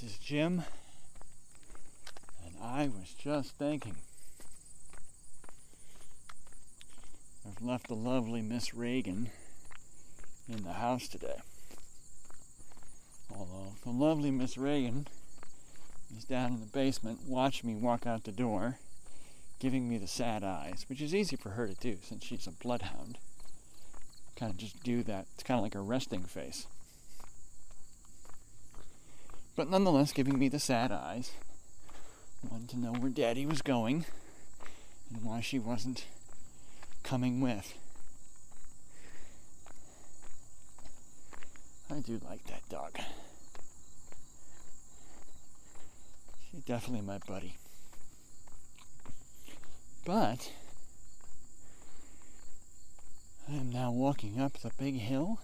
This is Jim, and I was just thinking. I've left the lovely Miss Reagan in the house today. Although the lovely Miss Reagan is down in the basement watching me walk out the door, giving me the sad eyes, which is easy for her to do since she's a bloodhound. Kind of just do that. It's kind of like a resting face but nonetheless giving me the sad eyes. Wanted to know where Daddy was going and why she wasn't coming with. I do like that dog. She's definitely my buddy. But I am now walking up the big hill.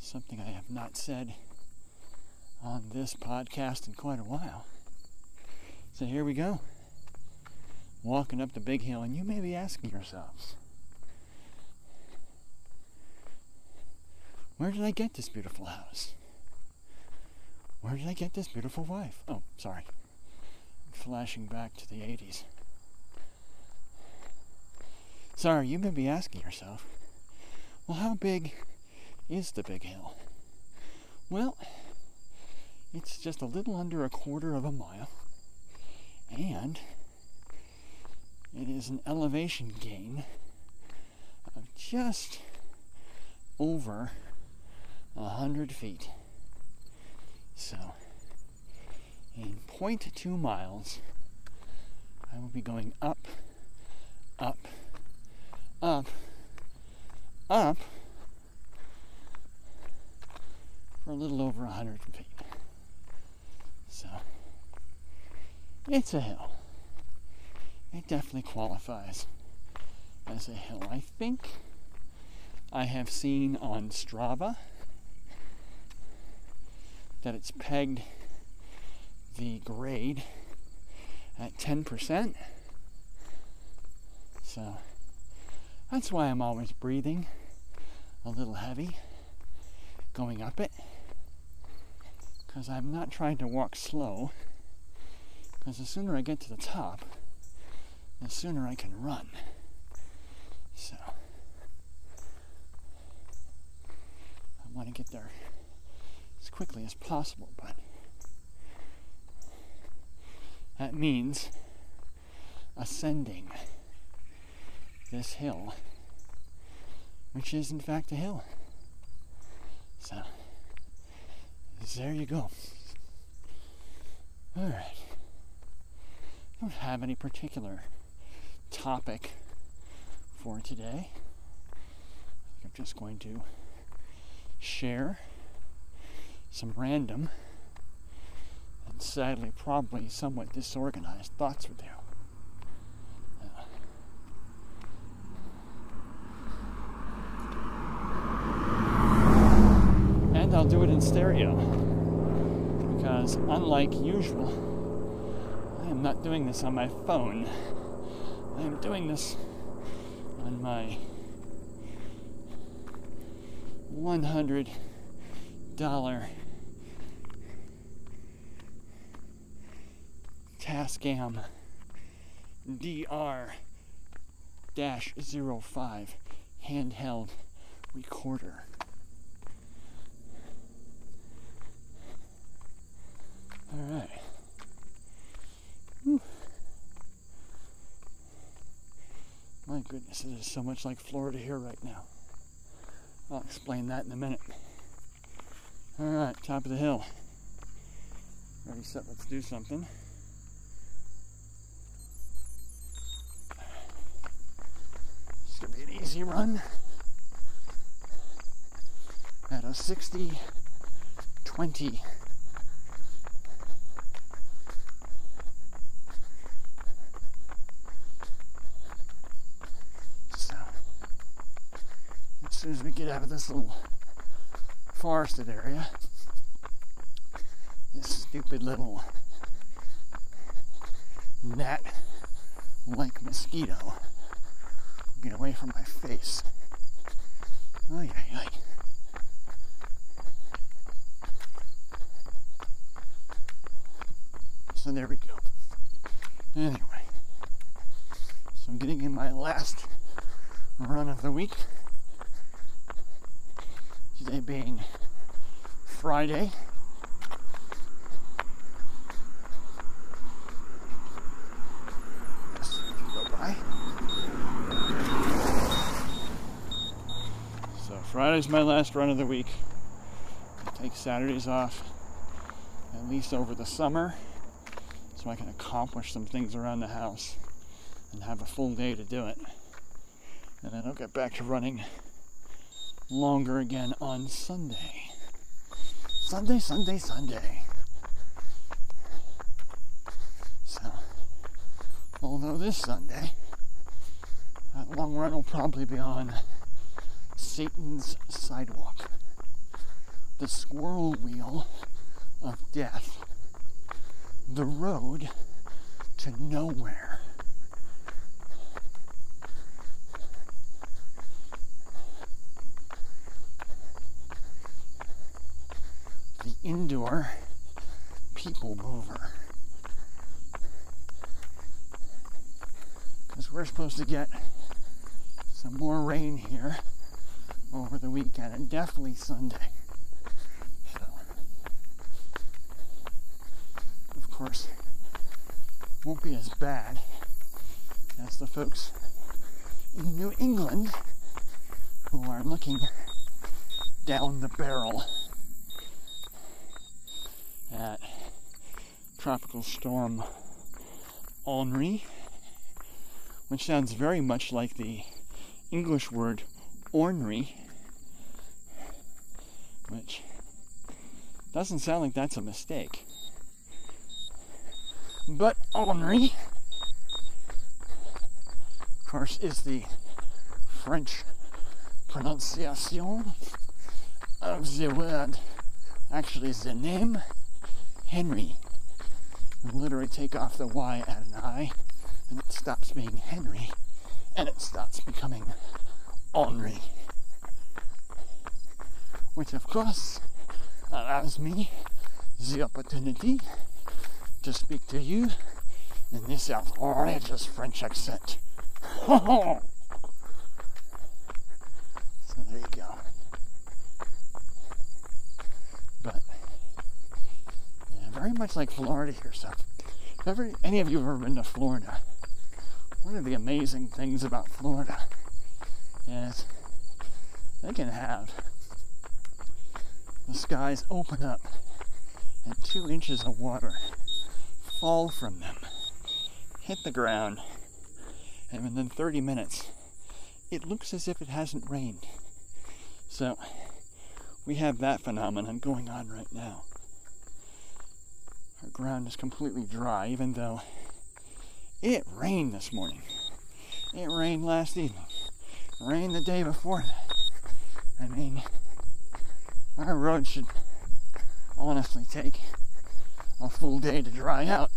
Something I have not said on this podcast in quite a while. So here we go. Walking up the big hill, and you may be asking yourselves, where did I get this beautiful house? Where did I get this beautiful wife? Oh, sorry. I'm flashing back to the 80s. Sorry, you may be asking yourself, well, how big is the big hill? Well, it's just a little under a quarter of a mile, and it is an elevation gain of just over a hundred feet. So, in 0.2 miles, I will be going up, up, up, up for a little over a hundred feet. So it's a hill. It definitely qualifies as a hill. I think I have seen on Strava that it's pegged the grade at 10%. So that's why I'm always breathing a little heavy going up it because I'm not trying to walk slow. Because the sooner I get to the top, the sooner I can run. So, I want to get there as quickly as possible, but that means ascending this hill, which is in fact a hill. So, there you go. All right. I don't have any particular topic for today. I'm just going to share some random and sadly probably somewhat disorganized thoughts with you. And I'll do it in stereo. Unlike usual, I am not doing this on my phone. I am doing this on my $100 Tascam DR 05 handheld recorder. All right. My goodness, it is so much like Florida here right now. I'll explain that in a minute. All right, top of the hill. Ready, set, let's do something. It's gonna be an easy run at a 60 20 soon as we get out of this little forested area, this stupid little gnat like mosquito get away from my face. Oh, yeah, yeah. So there we go. Anyway, so I'm getting in my last run of the week. Being Friday. So Friday's my last run of the week. I take Saturdays off at least over the summer so I can accomplish some things around the house and have a full day to do it. And then I'll get back to running longer again on Sunday. Sunday, Sunday, Sunday. So, although this Sunday, that long run will probably be on Satan's sidewalk, the squirrel wheel of death, the road to nowhere. Indoor people mover. Because we're supposed to get some more rain here over the weekend and definitely Sunday. So, of course, won't be as bad as the folks in New England who are looking down the barrel at Tropical Storm Henri, which sounds very much like the English word ornery, which doesn't sound like that's a mistake. But ornery, of course, is the French pronunciation of the word, actually, the name Henry. We literally take off the Y at an I, and it stops being Henry, and it starts becoming Henri. Which, of course, allows me the opportunity to speak to you in this outrageous French accent. so there you go. But yeah, very much like Florida here. So, if ever any of you have ever been to Florida, one of the amazing things about Florida is they can have the skies open up and two inches of water fall from them, hit the ground, and within 30 minutes, it looks as if it hasn't rained. So, we have that phenomenon going on right now. Our ground is completely dry, even though it rained this morning. It rained last evening. It rained the day before that. I mean, our road should honestly take a full day to dry out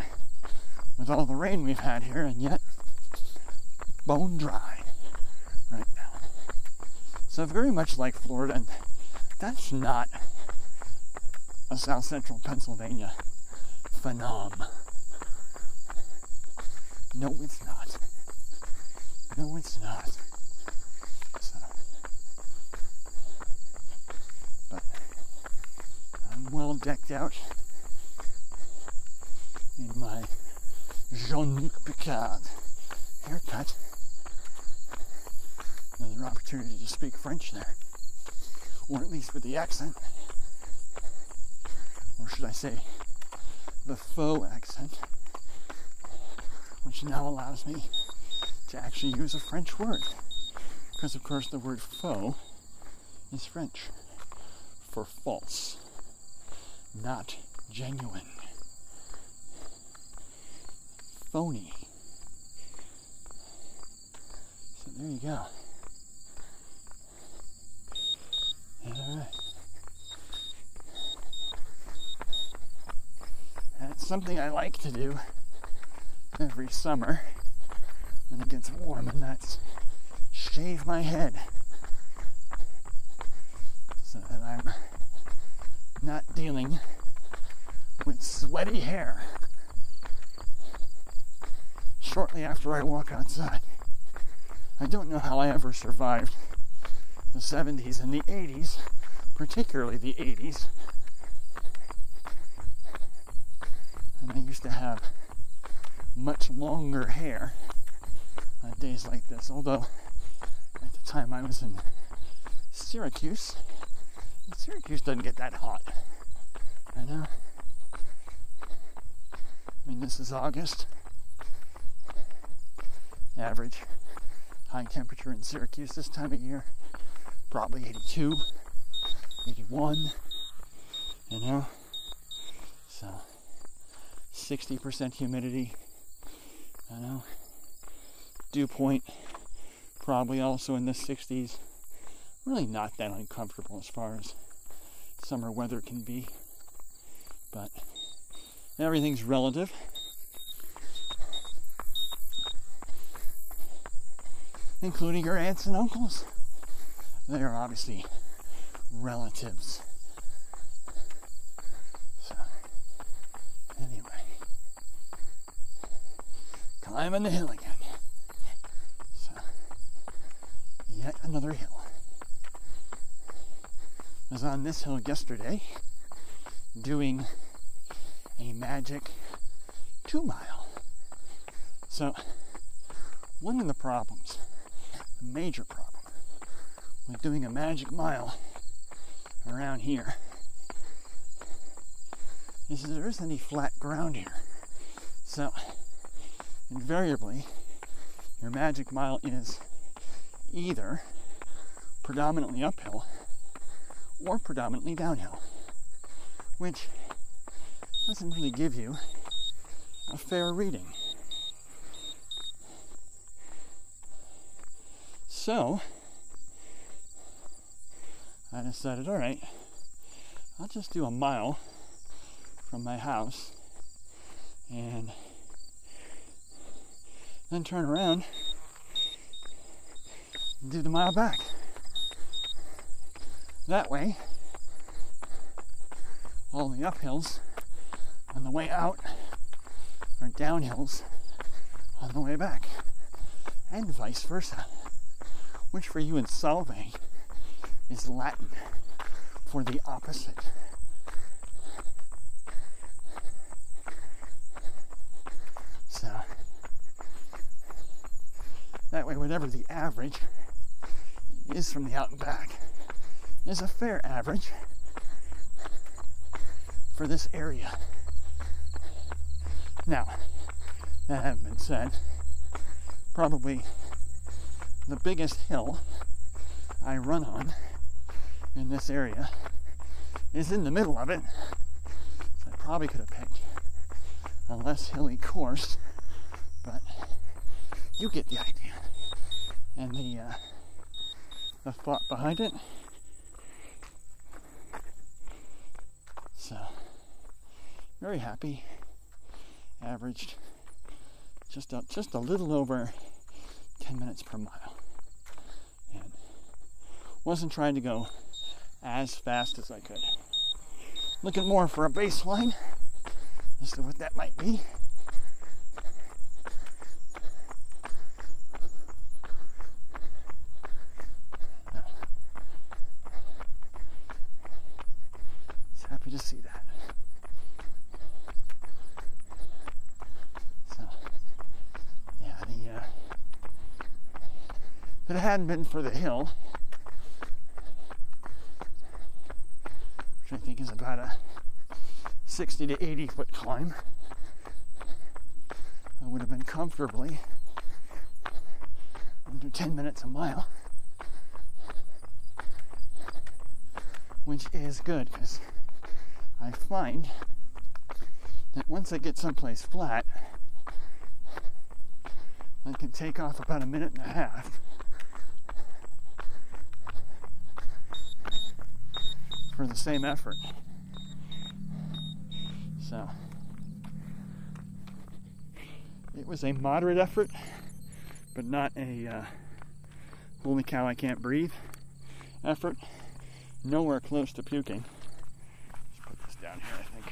with all the rain we've had here, and yet bone dry right now. So very much like Florida, and that's not a South Central Pennsylvania phenom. No, it's not. No, it's not. So, but I'm well decked out in my Jean-Luc Picard haircut. Another opportunity to speak French there, or at least with the accent, or should I say, the faux accent, which now allows me to actually use a French word. Because, of course, the word faux is French for false, not genuine, phony. So there you go. That's something I like to do every summer when it gets warm, and that's shave my head so that I'm not dealing with sweaty hair shortly after I walk outside. I don't know how I ever survived the 70s and the 80s, particularly the 80s. And I used to have much longer hair on days like this, although at the time I was in Syracuse, Syracuse doesn't get that hot. I know. I mean, this is August. Average high temperature in Syracuse this time of year, probably 82, 81, you know. So, 60% humidity, I know. Dew point, probably also in the 60s. Really not that uncomfortable as far as summer weather can be. But everything's relative. Including your aunts and uncles. They are obviously relatives. So, anyway, climbing the hill again. So, yet another hill. I was on this hill yesterday doing a magic two mile. So, one of the problems, a major problem, with doing a magic mile around here is there isn't any flat ground here. So, invariably, your magic mile is either predominantly uphill or predominantly downhill, which doesn't really give you a fair reading. So, I decided, all right, I'll just do a mile from my house and then turn around and do the mile back. That way, all the uphills on the way out are downhills on the way back, and vice versa, which for you in Solvay is Latin for the opposite. So, that way, whatever the average is from the out and back is a fair average for this area. Now, that having been said, probably the biggest hill I run on in this area is in the middle of it. So I probably could have picked a less hilly course, but you get the idea. And the uh, the thought behind it. So very happy. Averaged just a, just a little over 10 minutes per mile. And wasn't trying to go as fast as I could. Looking more for a baseline as to what that might be. Just happy to see that. So, yeah, the uh, hadn't been for the hill, which I think is about a 60 to 80 foot climb, I would have been comfortably under 10 minutes a mile, which is good because I find that once I get someplace flat, I can take off about a minute and a half for the same effort. So it was a moderate effort, but not a uh, holy cow, I can't breathe effort. Nowhere close to puking. Let's put this down here, I think.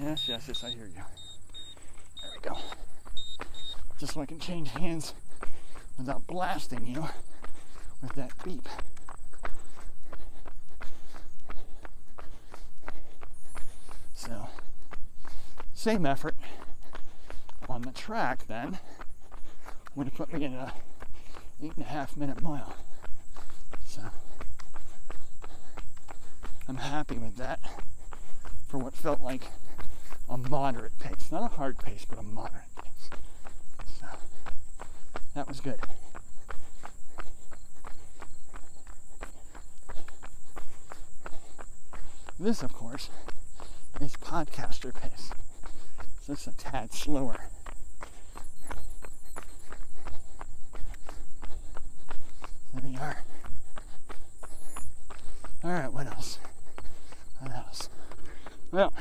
Yes, yes, yes, I hear you. There we go. just so I can change hands without blasting you with that beep. So, same effort on the track then would have put me in a eight and a half minute mile. So, I'm happy with that for what felt like a moderate pace. Not a hard pace, but a moderate pace. So that was good. This, of course, is podcaster pace. It's a tad slower. There we are. All right, what else? What else? Well,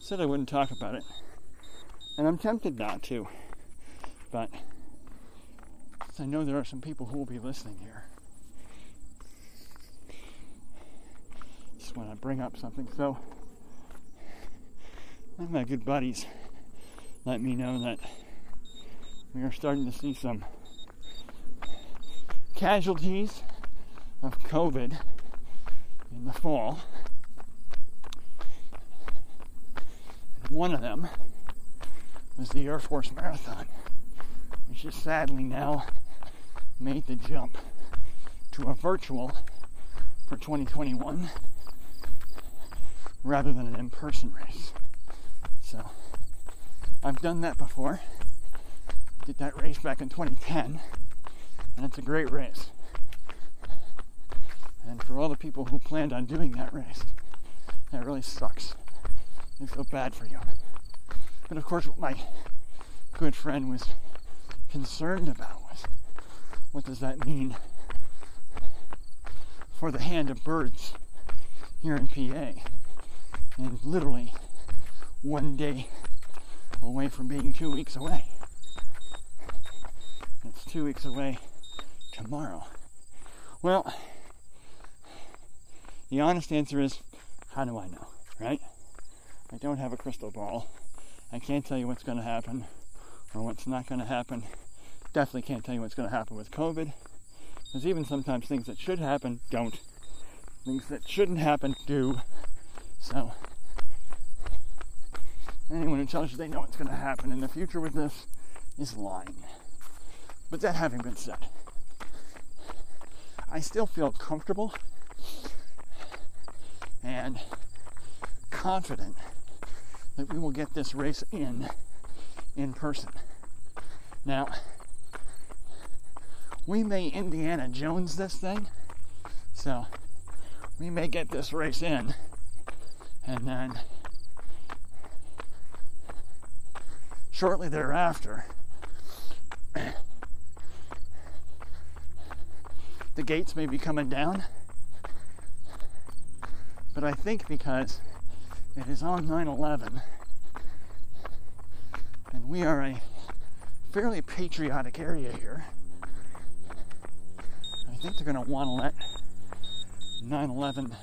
said I wouldn't talk about it, and I'm tempted not to, but I know there are some people who will be listening here. Just want to bring up something. So, of my good buddies let me know that we are starting to see some casualties of COVID in the fall. One of them was the Air Force Marathon, which has sadly now made the jump to a virtual for 2021 rather than an in person race. So I've done that before. Did that race back in 2010, and it's a great race. And for all the people who planned on doing that race, that really sucks. I feel bad for you. But of course, what my good friend was concerned about was what does that mean for the hand of birds here in PA? And literally one day away from being two weeks away. It's two weeks away tomorrow. Well, the honest answer is how do I know, right? I don't have a crystal ball. I can't tell you what's going to happen or what's not going to happen. Definitely can't tell you what's going to happen with COVID. Because even sometimes things that should happen don't. Things that shouldn't happen do. So, anyone who tells you they know what's going to happen in the future with this is lying. But that having been said, I still feel comfortable and confident that we will get this race in in person. Now, we may Indiana Jones this thing, so we may get this race in, and then shortly thereafter, the gates may be coming down. But I think because it is on 9 11. And we are a fairly patriotic area here. I think they're going to want to let 9 11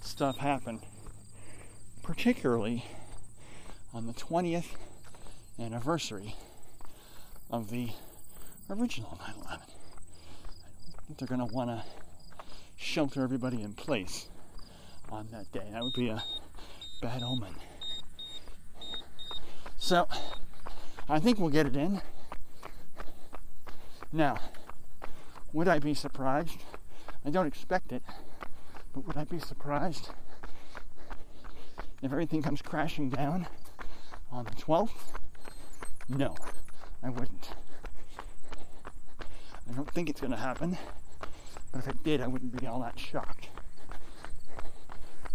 stuff happen, particularly on the 20th anniversary of the original 9 11. I think they're going to want to shelter everybody in place on that day. That would be a bad omen. So, I think we'll get it in. Now, would I be surprised? I don't expect it, but would I be surprised if everything comes crashing down on the 12th? No, I wouldn't. I don't think it's going to happen, but if it did, I wouldn't be all that shocked.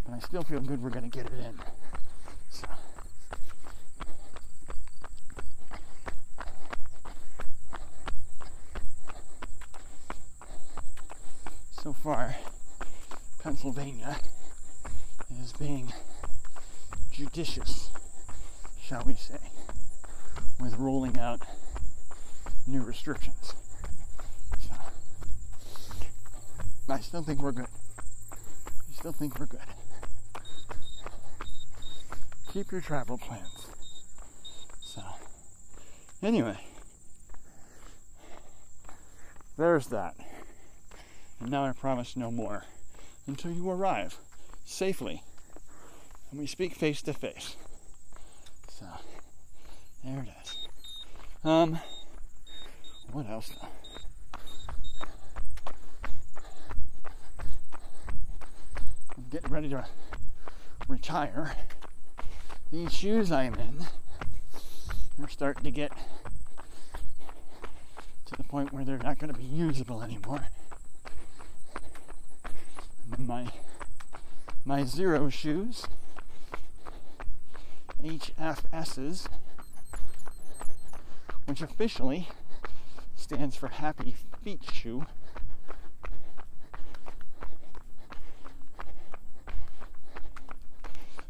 But I still feel good we're going to get it in. So. so far, Pennsylvania is being judicious, shall we say, with rolling out new restrictions. So, I still think we're good. I still think we're good keep your travel plans. So. Anyway, there's that. And now I promise no more until you arrive safely and we speak face to face. So, there it is. Um, what else? I'm getting ready to retire. These shoes I am in are starting to get to the point where they're not going to be usable anymore. My my Xero shoes, HFSs, which officially stands for Happy Feet Shoe.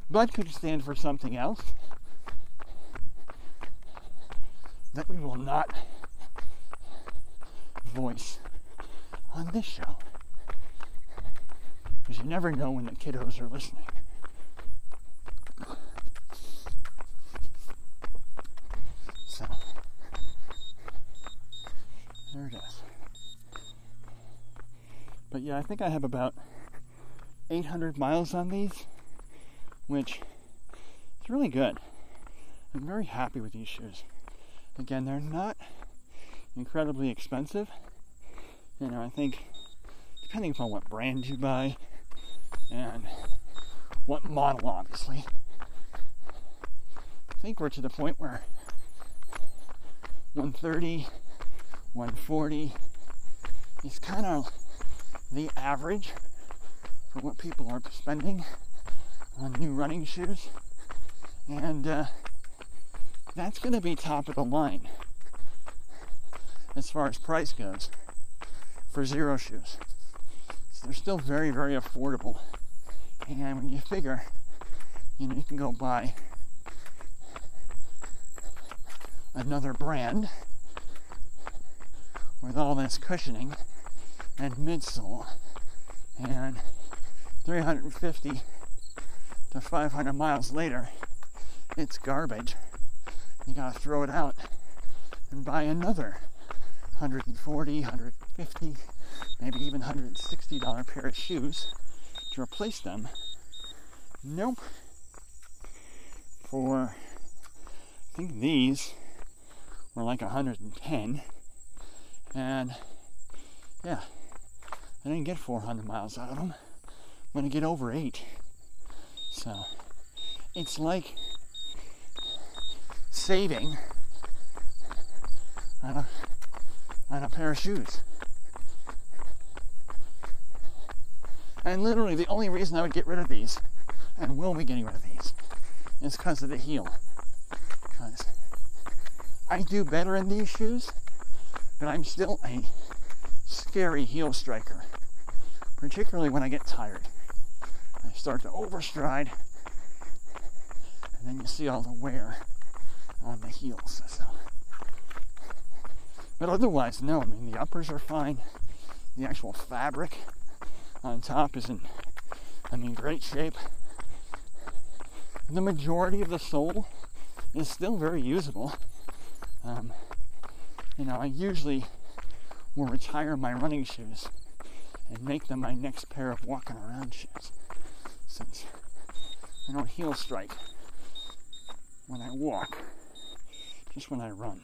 But could stand for something else that we will not voice on this show. Because you never know when the kiddos are listening. So, there it is. But yeah, I think I have about 800 miles on these, which is really good. I'm very happy with these shoes. Again, they're not incredibly expensive. You know, I think depending upon what brand you buy and what model, obviously, I think we're to the point where 130, 140 is kind of the average for what people are spending on new running shoes. And uh, that's going to be top of the line as far as price goes for Xero shoes. So they're still very, very affordable. And when you figure, you know, you can go buy another brand with all this cushioning and midsole and 350 to 500 miles later, it's garbage. You gotta throw it out and buy another 140 150 maybe even 160 dollar pair of shoes to replace them. Nope. For i think these were like 110 and yeah i didn't get 400 miles out of them i'm gonna get over eight so it's like saving on a, on a pair of shoes. And literally, the only reason I would get rid of these, and will be getting rid of these, is because of the heel. Because I do better in these shoes, but I'm still a scary heel striker, particularly when I get tired. I start to overstride, and then you see all the wear on the heels. So. But otherwise, no. I mean, the uppers are fine. The actual fabric on top is in, I mean, great shape. The majority of the sole is still very usable. Um, you know, I usually will retire my running shoes and make them my next pair of walking around shoes since I don't heel strike when I walk just when I run.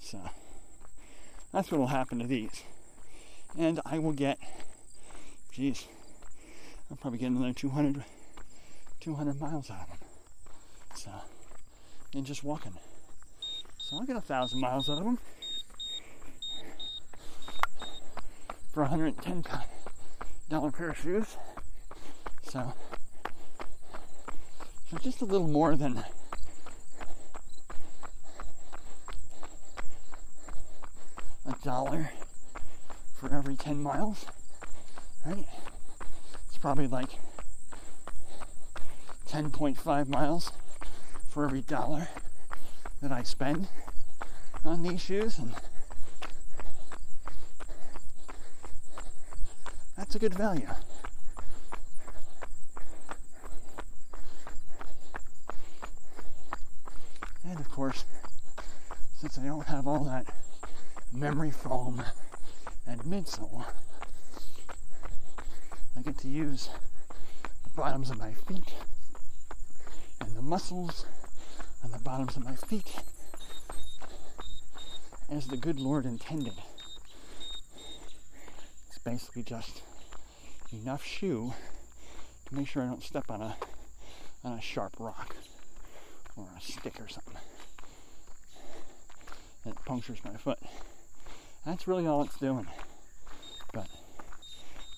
So that's what will happen to these. And I will get, geez, I'll probably get another 200, 200 miles out of them. So, and just walking. So I'll get a thousand miles out of them for a 110 dollar pair of shoes. So, so just a little more than a dollar for every 10 miles, right? It's probably like 10.5 miles for every dollar that I spend on these shoes and that's a good value. And of course, since I don't have all that memory foam and midsole, I get to use the bottoms of my feet and the muscles on the bottoms of my feet as the good Lord intended. It's basically just enough shoe to make sure I don't step on a on a sharp rock or a stick or something that punctures my foot. That's really all it's doing. But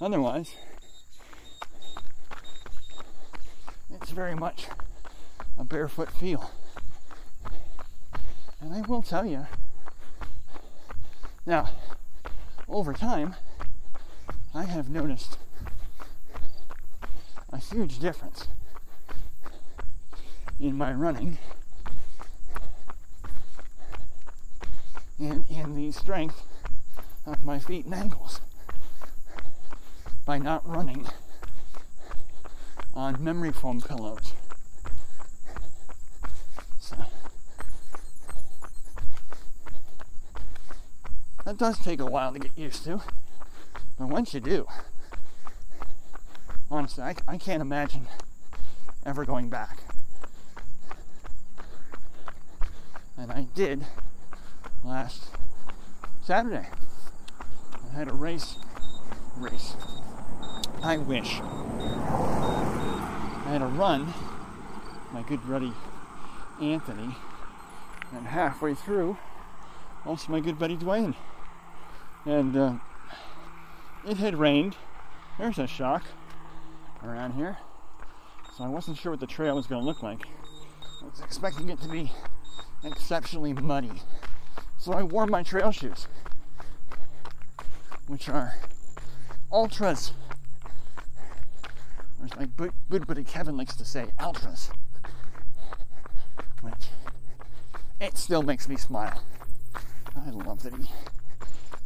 otherwise, it's very much a barefoot feel. And I will tell you, now, over time, I have noticed a huge difference in my running and in the strength of my feet and ankles by not running on memory foam pillows. So that does take a while to get used to, but once you do, honestly, I, I can't imagine ever going back. And I did last Saturday. I had a race. Race. I wish. I had a run. My good buddy Anthony. And halfway through, also my good buddy Dwayne. And uh, it had rained. There's a shock around here. So I wasn't sure what the trail was going to look like. I was expecting it to be exceptionally muddy. So I wore my trail shoes, which are Altras, or as my good buddy Kevin likes to say, ultras, which it still makes me smile. I love that he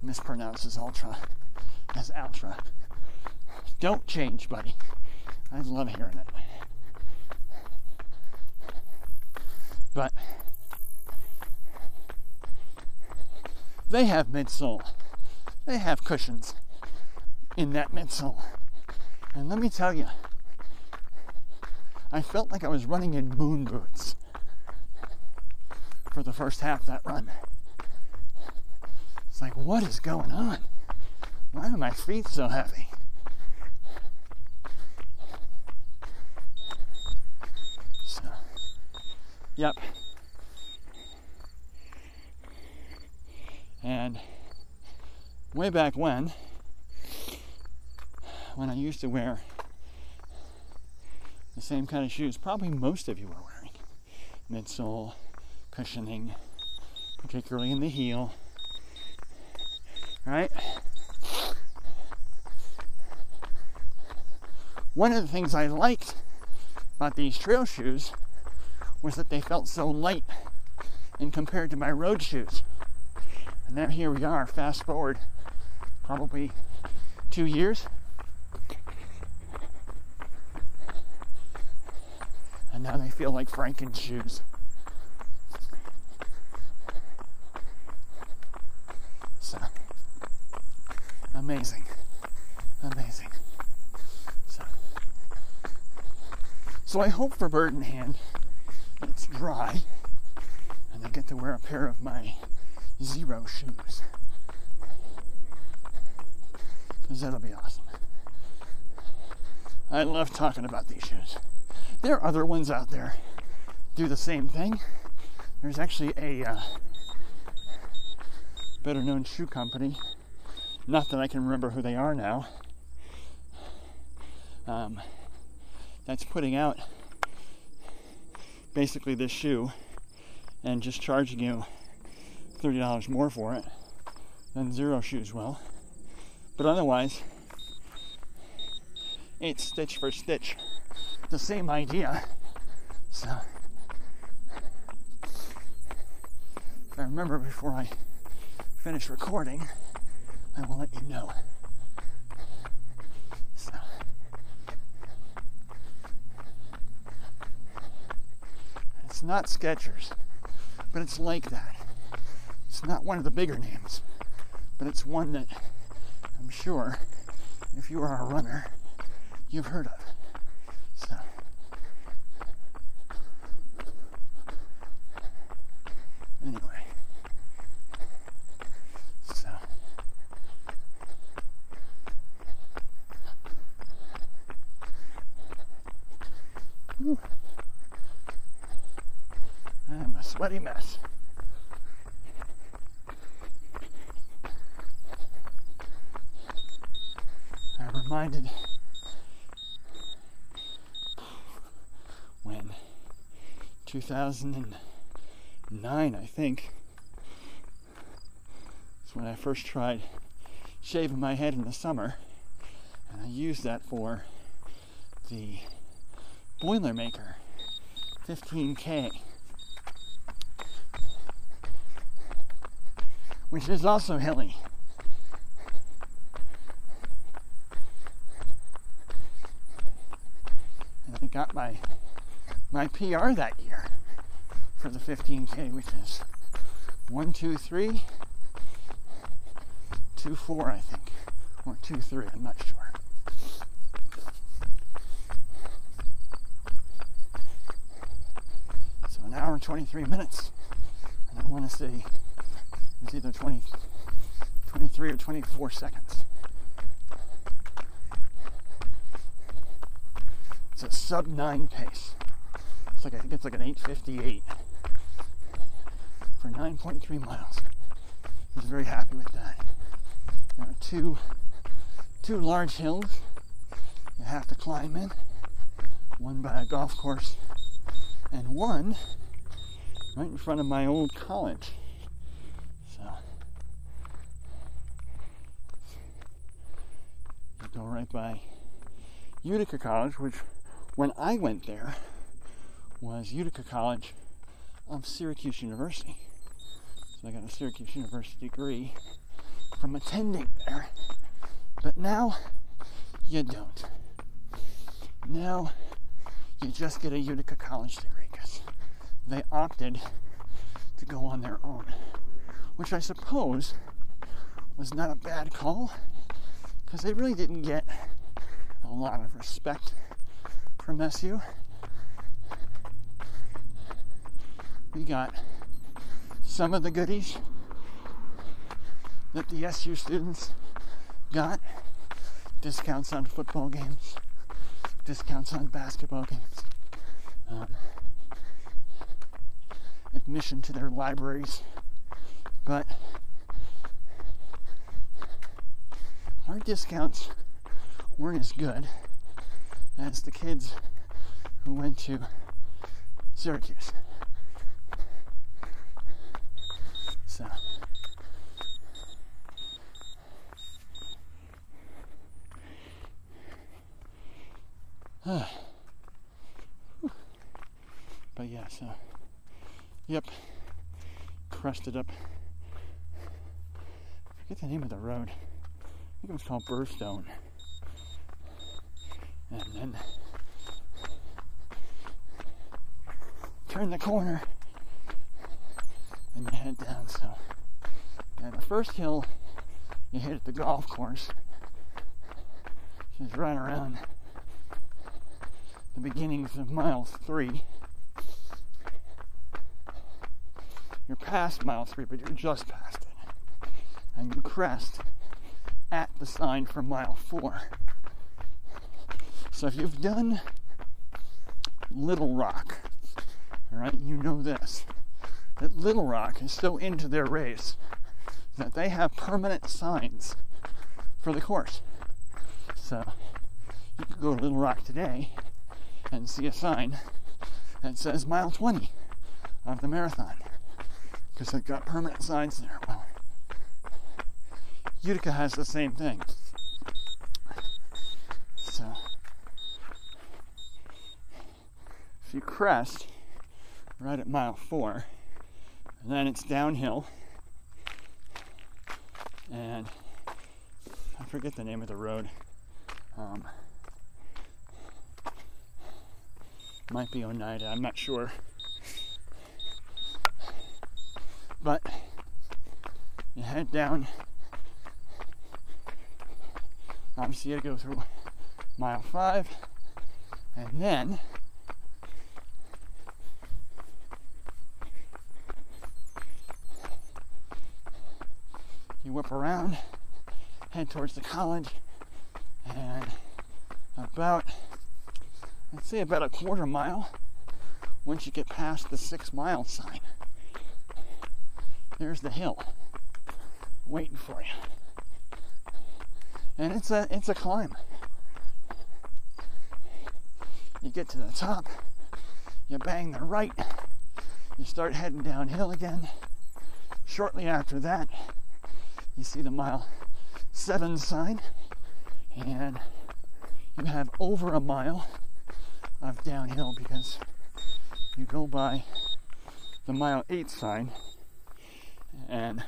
mispronounces Altra as ultra. Don't change, buddy. I love hearing it. But they have midsole. They have cushions in that midsole. And let me tell you, I felt like I was running in moon boots for the first half of that run. It's like, what is going on? Why are my feet so heavy? So, yep. And way back when, when I used to wear the same kind of shoes, probably most of you are wearing midsole, cushioning, particularly in the heel, right? One of the things I liked about these trail shoes was that they felt so light and compared to my road shoes. And now here we are, fast forward probably two years. And now they feel like Franken shoes. So amazing. Amazing. So, so I hope for Bird in Hand it's dry and I get to wear a pair of my Xero shoes. Because that'll be awesome. I love talking about these shoes. There are other ones out there do the same thing. There's actually a uh, better known shoe company, not that I can remember who they are now, um, that's putting out basically this shoe and just charging you $30 more for it than Xero shoes will. But otherwise, it's stitch for stitch. The same idea. So, if I remember before I finish recording, I will let you know. It's not Skechers, but it's like that. It's not one of the bigger names, but it's one that I'm sure if you are a runner, you've heard of. So. Anyway. So. Sweaty mess. I'm reminded when 2009, I think, is when I first tried shaving my head in the summer, and I used that for the Boilermaker 15K. Which is also hilly. And I got my my PR that year for the 15K, which is one, two, three, two, four, I think, or two, three. I'm not sure. So an hour and 23 minutes, and I want to say it's either 20, 23 or 24 seconds. It's a sub nine pace. It's like I think it's like an 858 for 9.3 miles. I was very happy with that. There are two two large hills you have to climb in. One by a golf course and one right in front of my old college. So Go right by Utica College, which when I went there was Utica College of Syracuse University. So I got a Syracuse University degree from attending there. But now you don't. Now you just get a Utica College degree because they opted to go on their own, which I suppose was not a bad call because they really didn't get a lot of respect from SU. We got some of the goodies that the SU students got. Discounts on football games, discounts on basketball games, um, admission to their libraries, but our discounts weren't as good as the kids who went to Syracuse. So. but yeah, so yep, crusted up. I forget the name of the road. Think it was called Burrstone. And then turn the corner and head down. So, yeah, the first hill you hit at the golf course is right around the beginnings of mile three. You're past mile three, but you're just past it. And you crest at the sign for mile four. So if you've done Little Rock, all right, you know this that Little Rock is so into their race that they have permanent signs for the course. So you could go to Little Rock today and see a sign that says mile 20 of the marathon because they've got permanent signs there. Utica has the same thing. So if you crest right at mile four, then it's downhill, and I forget the name of the road. Um, might be Oneida, I'm not sure. But You head down. Obviously, you gotta go through mile five, and then you whip around, head towards the college, and about, I'd say about a quarter mile, once you get past the six mile sign, there's the hill waiting for you. And it's a it's a climb. You get to the top, you bang the right, you start heading downhill again. Shortly after that, you see the mile seven sign, and you have over a mile of downhill because you go by the mile eight sign and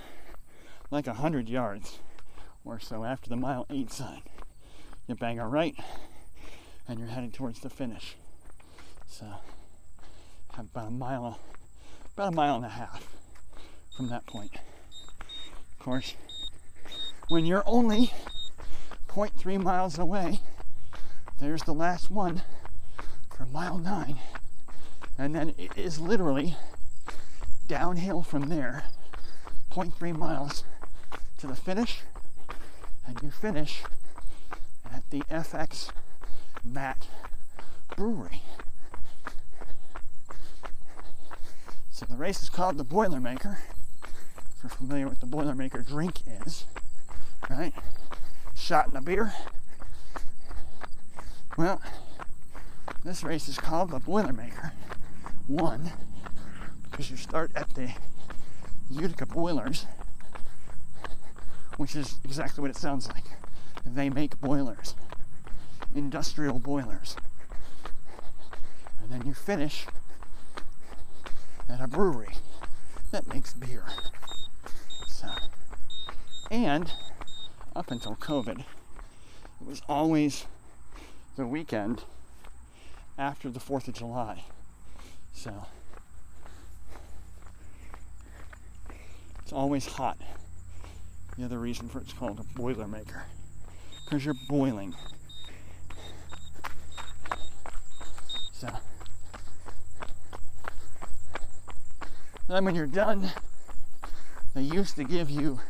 like a hundred yards or so after the mile eight sign. You bang a right and you're heading towards the finish. So about a mile about a mile and a half from that point. Of course when you're only 0.3 miles away there's the last one for mile nine. And then it is literally downhill from there 0.3 miles to the finish and you finish at the FX Matt Brewery. So the race is called the Boilermaker. If you're familiar with the Boilermaker drink is, right? Shot in a beer. Well, this race is called the Boilermaker. One, because you start at the Utica Boilers, which is exactly what it sounds like. They make boilers, industrial boilers. And then you finish at a brewery that makes beer. So, and up until COVID, it was always the weekend after the 4th of July. So, it's always hot. The other reason for it's called a boilermaker. Because you're boiling. So, then when you're done, they used to give you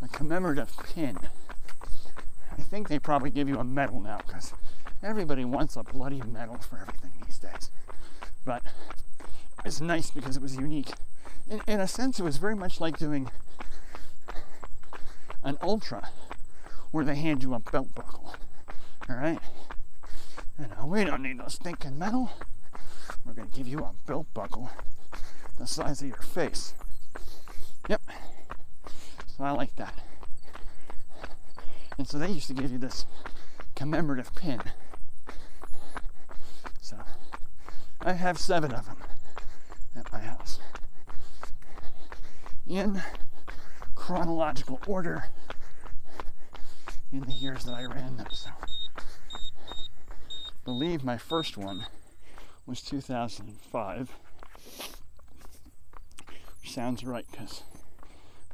a commemorative pin. I think they probably give you a medal now because everybody wants a bloody medal for everything these days. But it's nice because it was unique. In, in a sense, it was very much like doing an ultra where they hand you a belt buckle. All right? We don't need no stinking metal. We're going to give you a belt buckle the size of your face. Yep. So I like that. And so they used to give you this commemorative pin. So I have seven of them at my house. In chronological order in the years that I ran them. So believe my first one was 2005. Which sounds right because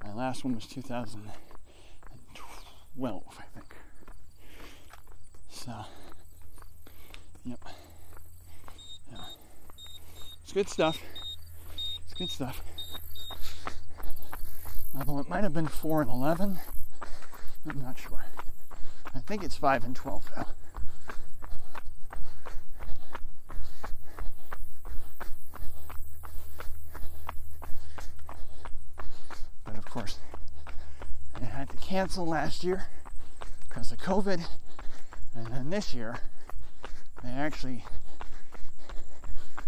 my last one was 2012, I think. So, yep. Yeah. It's good stuff. It's good stuff. Although it might have been 4 and 11. I'm not sure. I think it's 5 and 12 though. But of course, I had to cancel last year because of COVID. And then this year, they actually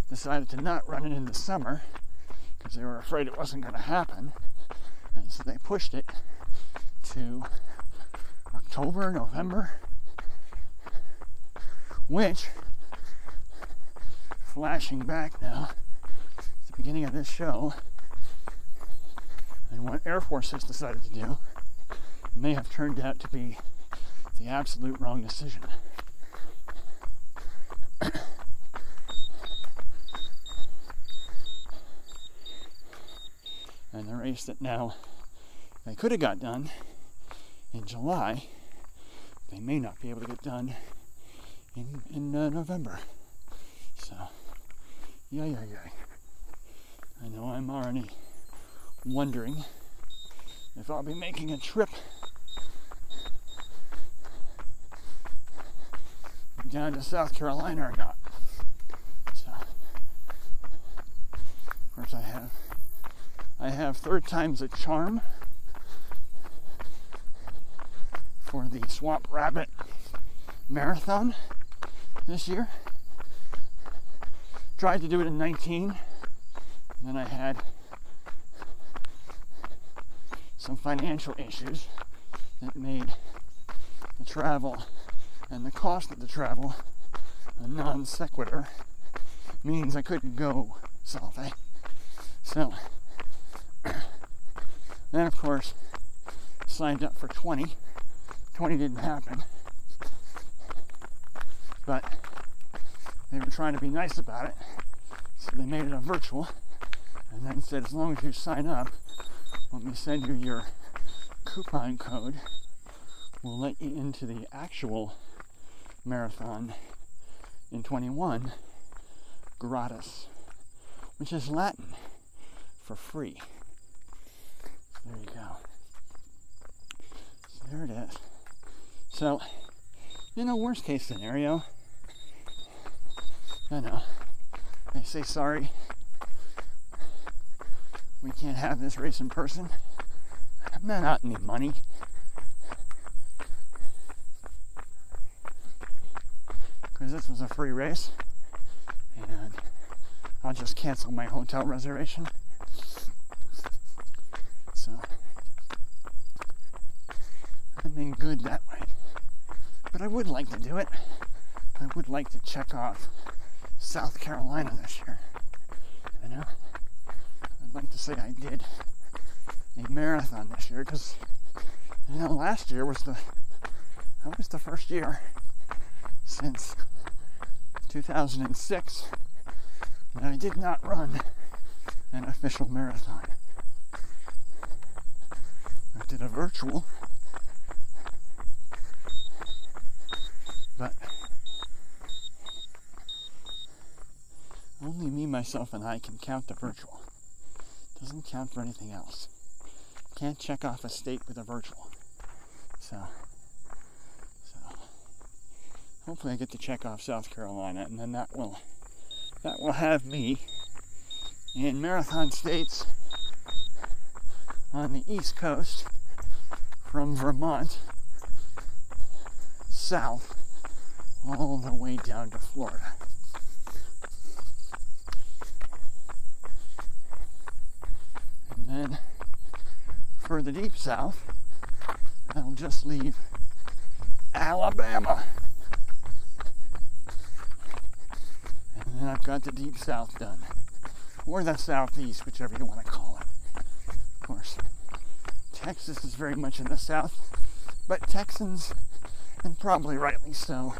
decided to not run it in the summer because they were afraid it wasn't going to happen. So they pushed it to October, November, which, flashing back now, the beginning of this show, and what Air Force has decided to do may have turned out to be the absolute wrong decision. and the race that now they could have got done in July, they may not be able to get done in, in uh, November. So, yeah, yeah, yeah. I know I'm already wondering if I'll be making a trip down to South Carolina or not. So, of course, I have I have third time's a charm for the Swamp Rabbit Marathon this year. Tried to do it in 19, then I had some financial issues that made the travel and the cost of the travel a non sequitur means I couldn't go Salve. So then of course signed up for 20. 20 didn't happen. But they were trying to be nice about it. So they made it a virtual and then said as long as you sign up, let me send you your coupon code. We'll let you into the actual marathon in 21 gratis, which is Latin for free. So there you go. So there it is. So, you know, worst case scenario, I know, they say sorry, we can't have this race in person. I'm not out any money. because this was a free race and I'll just cancel my hotel reservation. So I'm in good that. But I would like to do it. I would like to check off South Carolina this year. You know? I'd like to say I did a marathon this year because you know last year was the that was the first year since 2006 that I did not run an official marathon. I did a virtual, but only me, myself, and I can count the virtual. Doesn't count for anything else. Can't check off a state with a virtual. So so hopefully I get to check off South Carolina, and then that will that will have me in marathon states on the East Coast from Vermont south all the way down to Florida. And then for the deep south, I'll just leave Alabama. and then I've got the deep south done. Or the southeast, whichever you want to call it. Of course, Texas is very much in the south, but Texans, and probably rightly so,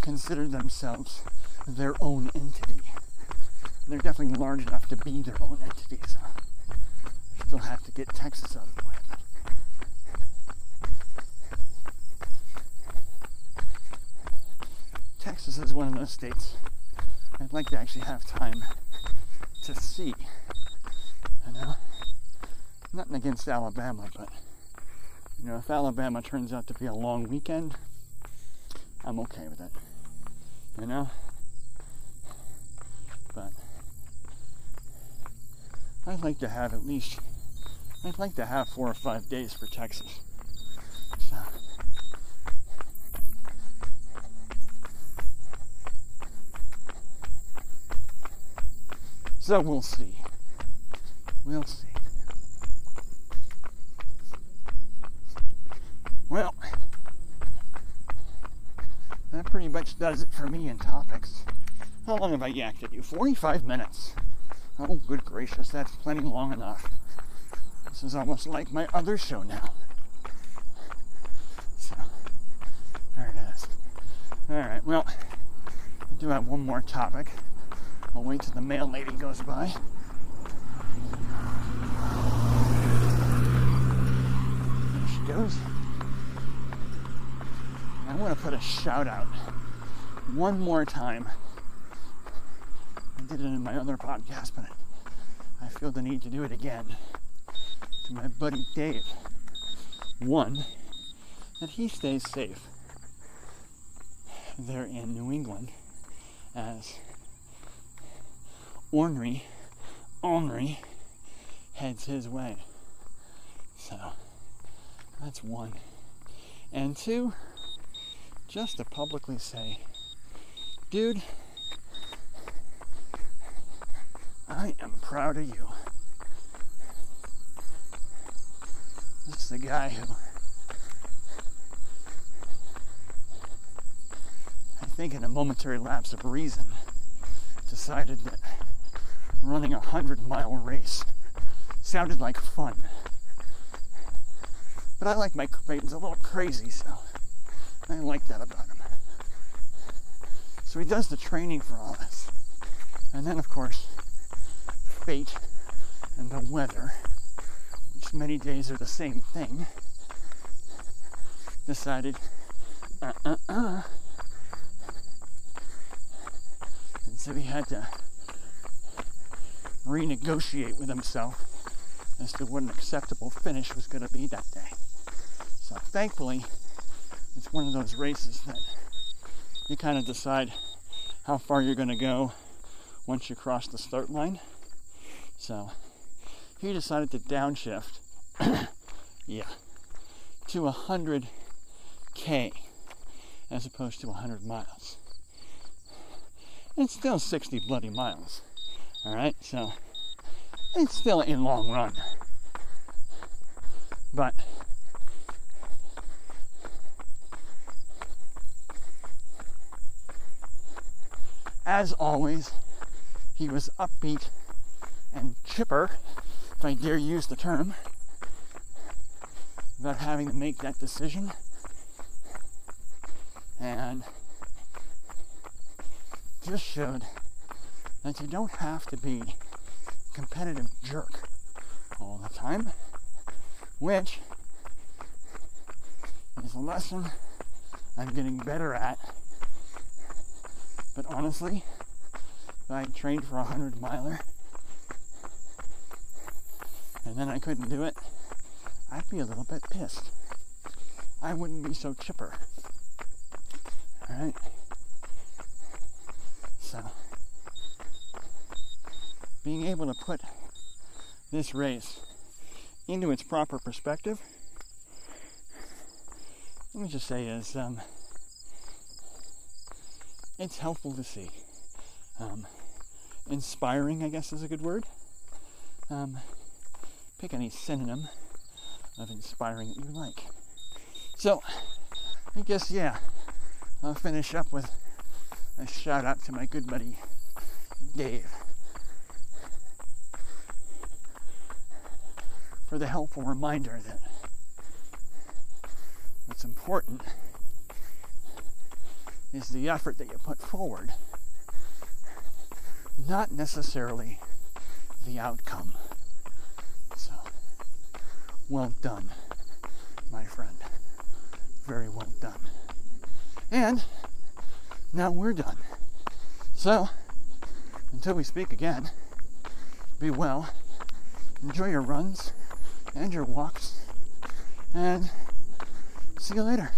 consider themselves their own entity. They're definitely large enough to be their own entity, so still have to get Texas out of the way. Texas is one of those states I'd like to actually have time to see. You know, nothing against Alabama, but you know, if Alabama turns out to be a long weekend, I'm okay with it. You know, but I'd like to have at least, I'd like to have four or five days for Texas. So. So we'll see. We'll see. Well, that pretty much does it for me in topics. How long have I yacked at you? 45 minutes. Oh, good gracious, that's plenty long enough. This is almost like my other show now. So, there it is. Alright, well, I do have one more topic. I'll wait till the mail lady goes by. followers. I want to put a shout out one more time. I did it in my other podcast, but I feel the need to do it again to my buddy Dave. One, that he stays safe there in New England as Henri, Henri heads his way. So that's one. And two, just to publicly say, dude, I am proud of you. This is the guy who I think in a momentary lapse of reason decided that running a hundred mile race sounded like fun. But I like Mike Creighton's a little crazy, so I like that about him. So he does the training for all this. And then, of course, fate and the weather, which many days are the same thing, decided, uh uh uh. And so he had to renegotiate with himself as to what an acceptable finish was going to be that day. So thankfully, it's one of those races that you kind of decide how far you're going to go once you cross the start line. So he decided to downshift, yeah, to 100k as opposed to 100 miles. It's still 60 bloody miles. All right, so it's still a long run, but as always, he was upbeat and chipper, if I dare use the term, about having to make that decision. And just showed that you don't have to be a competitive jerk all the time, which is a lesson I'm getting better at. But honestly, if I trained for a hundred miler and then I couldn't do it, I'd be a little bit pissed. I wouldn't be so chipper. Alright? So, being able to put this race into its proper perspective, let me just say is um, it's helpful to see. Um, inspiring, I guess, is a good word. Um, pick any synonym of inspiring that you like. So, I guess, yeah, I'll finish up with a shout out to my good buddy Dave for the helpful reminder that what's important is the effort that you put forward, not necessarily the outcome. So, well done, my friend. Very well done. And now we're done. So, until we speak again, be well, enjoy your runs and your walks, and see you later.